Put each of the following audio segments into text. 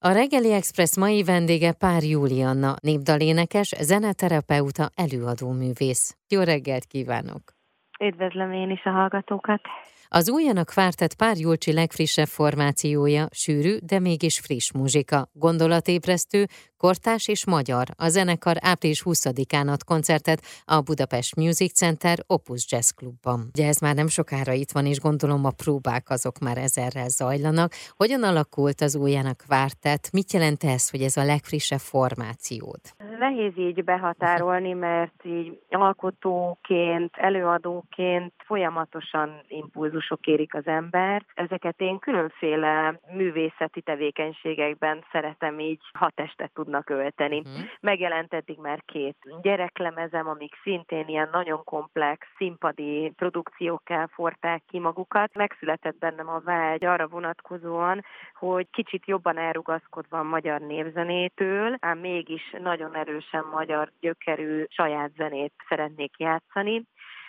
A Reggeli Express mai vendége Pár Júlianna, népdalénekes, zeneterapeuta, előadóművész. Jó reggelt kívánok! Üdvözlöm én is a hallgatókat! Az újjanak vártett pár Julcsi legfrissebb formációja, sűrű, de mégis friss muzsika, gondolatébresztő, kortás és magyar. A zenekar április 20-án ad koncertet a Budapest Music Center Opus Jazz Clubban. Ugye ez már nem sokára itt van, és gondolom a próbák azok már ezerrel zajlanak. Hogyan alakult az újjának vártett? Mit jelent ez, hogy ez a legfrissebb formációt? Nehéz így behatárolni, mert így alkotóként, előadóként folyamatosan impulzusok érik az embert. Ezeket én különféle művészeti tevékenységekben szeretem így hatestet tudnak ölteni. Uh-huh. Megjelent eddig már két gyereklemezem, amik szintén ilyen nagyon komplex színpadi produkciókkel forták ki magukat. Megszületett bennem a vágy arra vonatkozóan, hogy kicsit jobban elrugaszkodva a magyar névzenétől, ám mégis nagyon erősen magyar gyökerű saját zenét szeretnék játszani.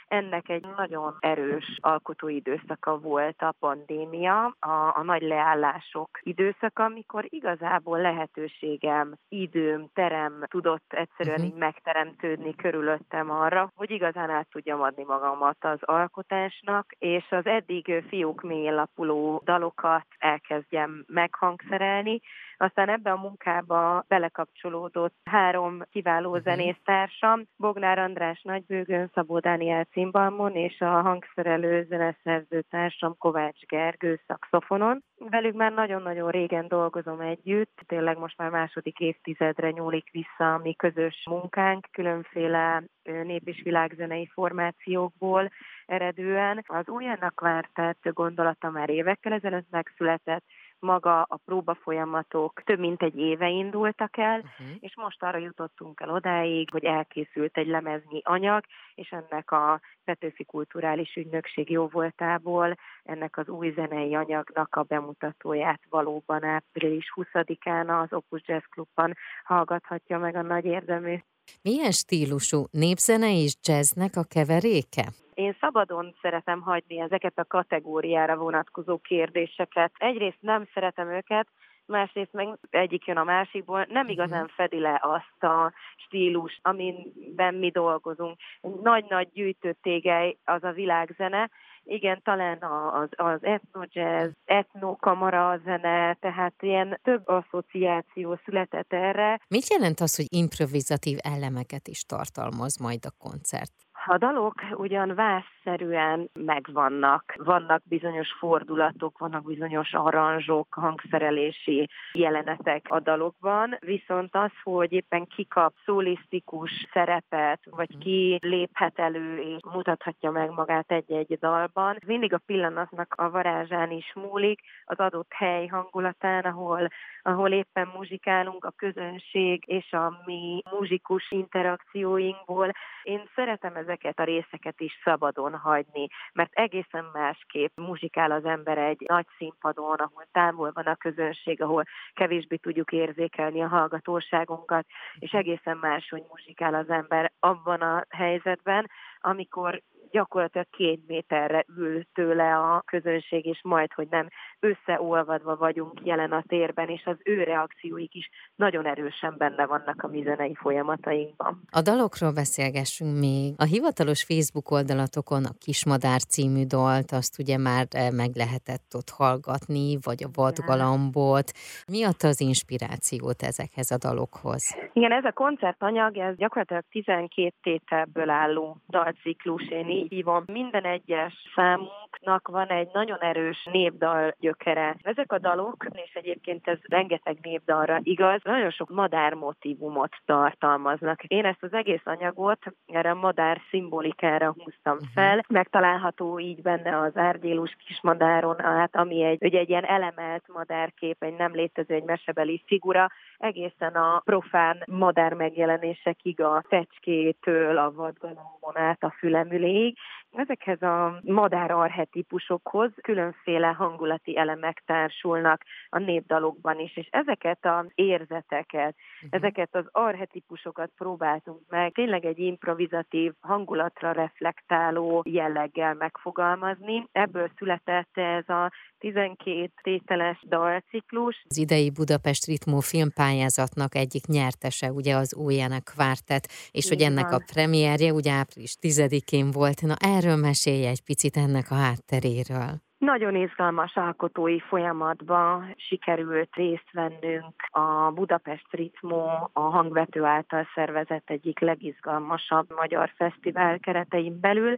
Ennek egy nagyon erős alkotói időszaka volt a pandémia, a, a nagy leállások időszaka, amikor igazából lehetőségem, időm, terem tudott egyszerűen uh-huh. így megteremtődni körülöttem arra, hogy igazán át tudjam adni magamat az alkotásnak, és az eddig fiúk mély lapuló dalokat elkezdjem meghangszerelni, aztán ebbe a munkába belekapcsolódott három kiváló uh-huh. zenésztársam, Bognár András Nagybőgön, Szabó Dániel cimbalmon és a hangszerelő zeneszerző társam Kovács Gergő szakszofonon. Velük már nagyon-nagyon régen dolgozom együtt, tényleg most már második évtizedre nyúlik vissza a mi közös munkánk, különféle nép- és világzenei formációkból eredően. Az újjának vártett gondolata már évekkel ezelőtt megszületett, maga a próba folyamatok több mint egy éve indultak el, uh-huh. és most arra jutottunk el odáig, hogy elkészült egy lemeznyi anyag, és ennek a Petőfi Kulturális Ügynökség jóvoltából ennek az új zenei anyagnak a bemutatóját valóban április 20-án az Opus Jazz Clubban hallgathatja meg a nagy érdemű milyen stílusú népzene és jazznek a keveréke? Én szabadon szeretem hagyni ezeket a kategóriára vonatkozó kérdéseket. Egyrészt nem szeretem őket, másrészt meg egyik jön a másikból, nem mhm. igazán fedi le azt a stílus, amiben mi dolgozunk. Nagy-nagy gyűjtő tégely az a világzene, igen, talán az, az etno-jazz, etno-kamara zene, tehát ilyen több asszociáció született erre. Mit jelent az, hogy improvizatív elemeket is tartalmaz majd a koncert? A dalok ugyan vászszerűen megvannak, vannak bizonyos fordulatok, vannak bizonyos aranzsok, hangszerelési jelenetek a dalokban, viszont az, hogy éppen kikap szólisztikus szerepet, vagy ki léphet elő és mutathatja meg magát egy-egy dalban, mindig a pillanatnak a varázsán is múlik, az adott hely hangulatán, ahol, ahol éppen muzsikálunk, a közönség és a mi muzsikus interakcióinkból. Én szeretem ezeket ezeket a részeket is szabadon hagyni, mert egészen másképp muzsikál az ember egy nagy színpadon, ahol távol van a közönség, ahol kevésbé tudjuk érzékelni a hallgatóságunkat, és egészen más, hogy muzsikál az ember abban a helyzetben, amikor gyakorlatilag két méterre ül tőle a közönség, és majd, hogy nem összeolvadva vagyunk jelen a térben, és az ő reakcióik is nagyon erősen benne vannak a mi zenei folyamatainkban. A dalokról beszélgessünk még. A hivatalos Facebook oldalatokon a Kismadár című dalt, azt ugye már eh, meg lehetett ott hallgatni, vagy a vadgalambot. Mi adta az inspirációt ezekhez a dalokhoz? Igen, ez a koncertanyag, ez gyakorlatilag 12 tételből álló dalciklus. Én így hívom. Minden egyes számunknak van egy nagyon erős népdal gyökere. Ezek a dalok, és egyébként ez rengeteg népdalra igaz, nagyon sok madár motivumot tartalmaznak. Én ezt az egész anyagot erre a madár szimbolikára húztam uh-huh. fel. Megtalálható így benne az árgyélus kismadáron át, ami egy, ugye egy ilyen elemelt madárkép, egy nem létező, egy mesebeli figura, egészen a profán madár megjelenésekig a fecskétől a vadgalomon át a fülemüléig, pedig ezekhez a madár arhetipusokhoz különféle hangulati elemek társulnak a népdalokban is, és ezeket az érzeteket, uh-huh. ezeket az arhetipusokat próbáltunk meg tényleg egy improvizatív hangulatra reflektáló jelleggel megfogalmazni. Ebből született ez a 12 tételes dalciklus. Az idei Budapest Ritmó filmpályázatnak egyik nyertese ugye az Újjának Kvártet, és Igen. hogy ennek a premierje ugye április 10-én volt. Na erről mesélj egy picit ennek a hátteréről. Nagyon izgalmas alkotói folyamatban sikerült részt vennünk a Budapest Ritmo, a hangvető által szervezett egyik legizgalmasabb magyar fesztivál keretein belül.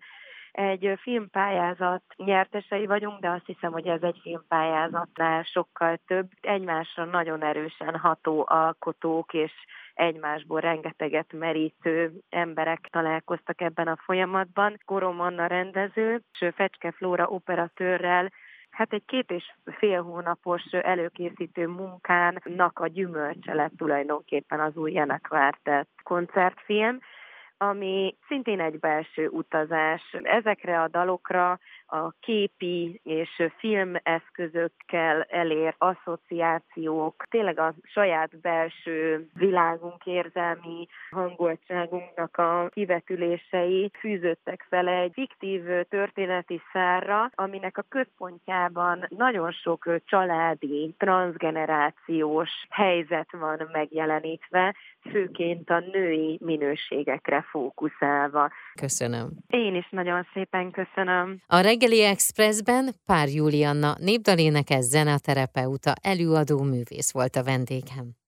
Egy filmpályázat nyertesei vagyunk, de azt hiszem, hogy ez egy filmpályázatnál sokkal több. Egymásra nagyon erősen ható alkotók és egymásból rengeteget merítő emberek találkoztak ebben a folyamatban. Korom Anna rendező, és Fecske Flóra operatőrrel Hát egy két és fél hónapos előkészítő munkának a gyümölcse lett tulajdonképpen az új Jenek koncertfilm, ami szintén egy belső utazás. Ezekre a dalokra a képi és filmeszközökkel elért asszociációk, tényleg a saját belső világunk, érzelmi hangoltságunknak a kivetülései fűzöttek fel egy fiktív történeti szárra, aminek a központjában nagyon sok családi, transgenerációs helyzet van megjelenítve, főként a női minőségekre fókuszálva. Köszönöm. Én is nagyon szépen köszönöm. A reggeli Expressben Pár Julianna népdalénekes zeneterapeuta előadó művész volt a vendégem.